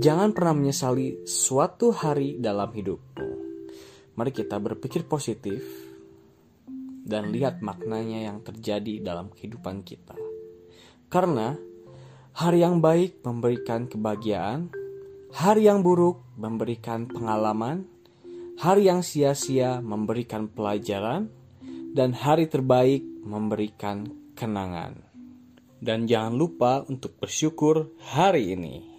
Jangan pernah menyesali suatu hari dalam hidupmu. Mari kita berpikir positif dan lihat maknanya yang terjadi dalam kehidupan kita. Karena hari yang baik memberikan kebahagiaan, hari yang buruk memberikan pengalaman, hari yang sia-sia memberikan pelajaran, dan hari terbaik memberikan kenangan. Dan jangan lupa untuk bersyukur hari ini.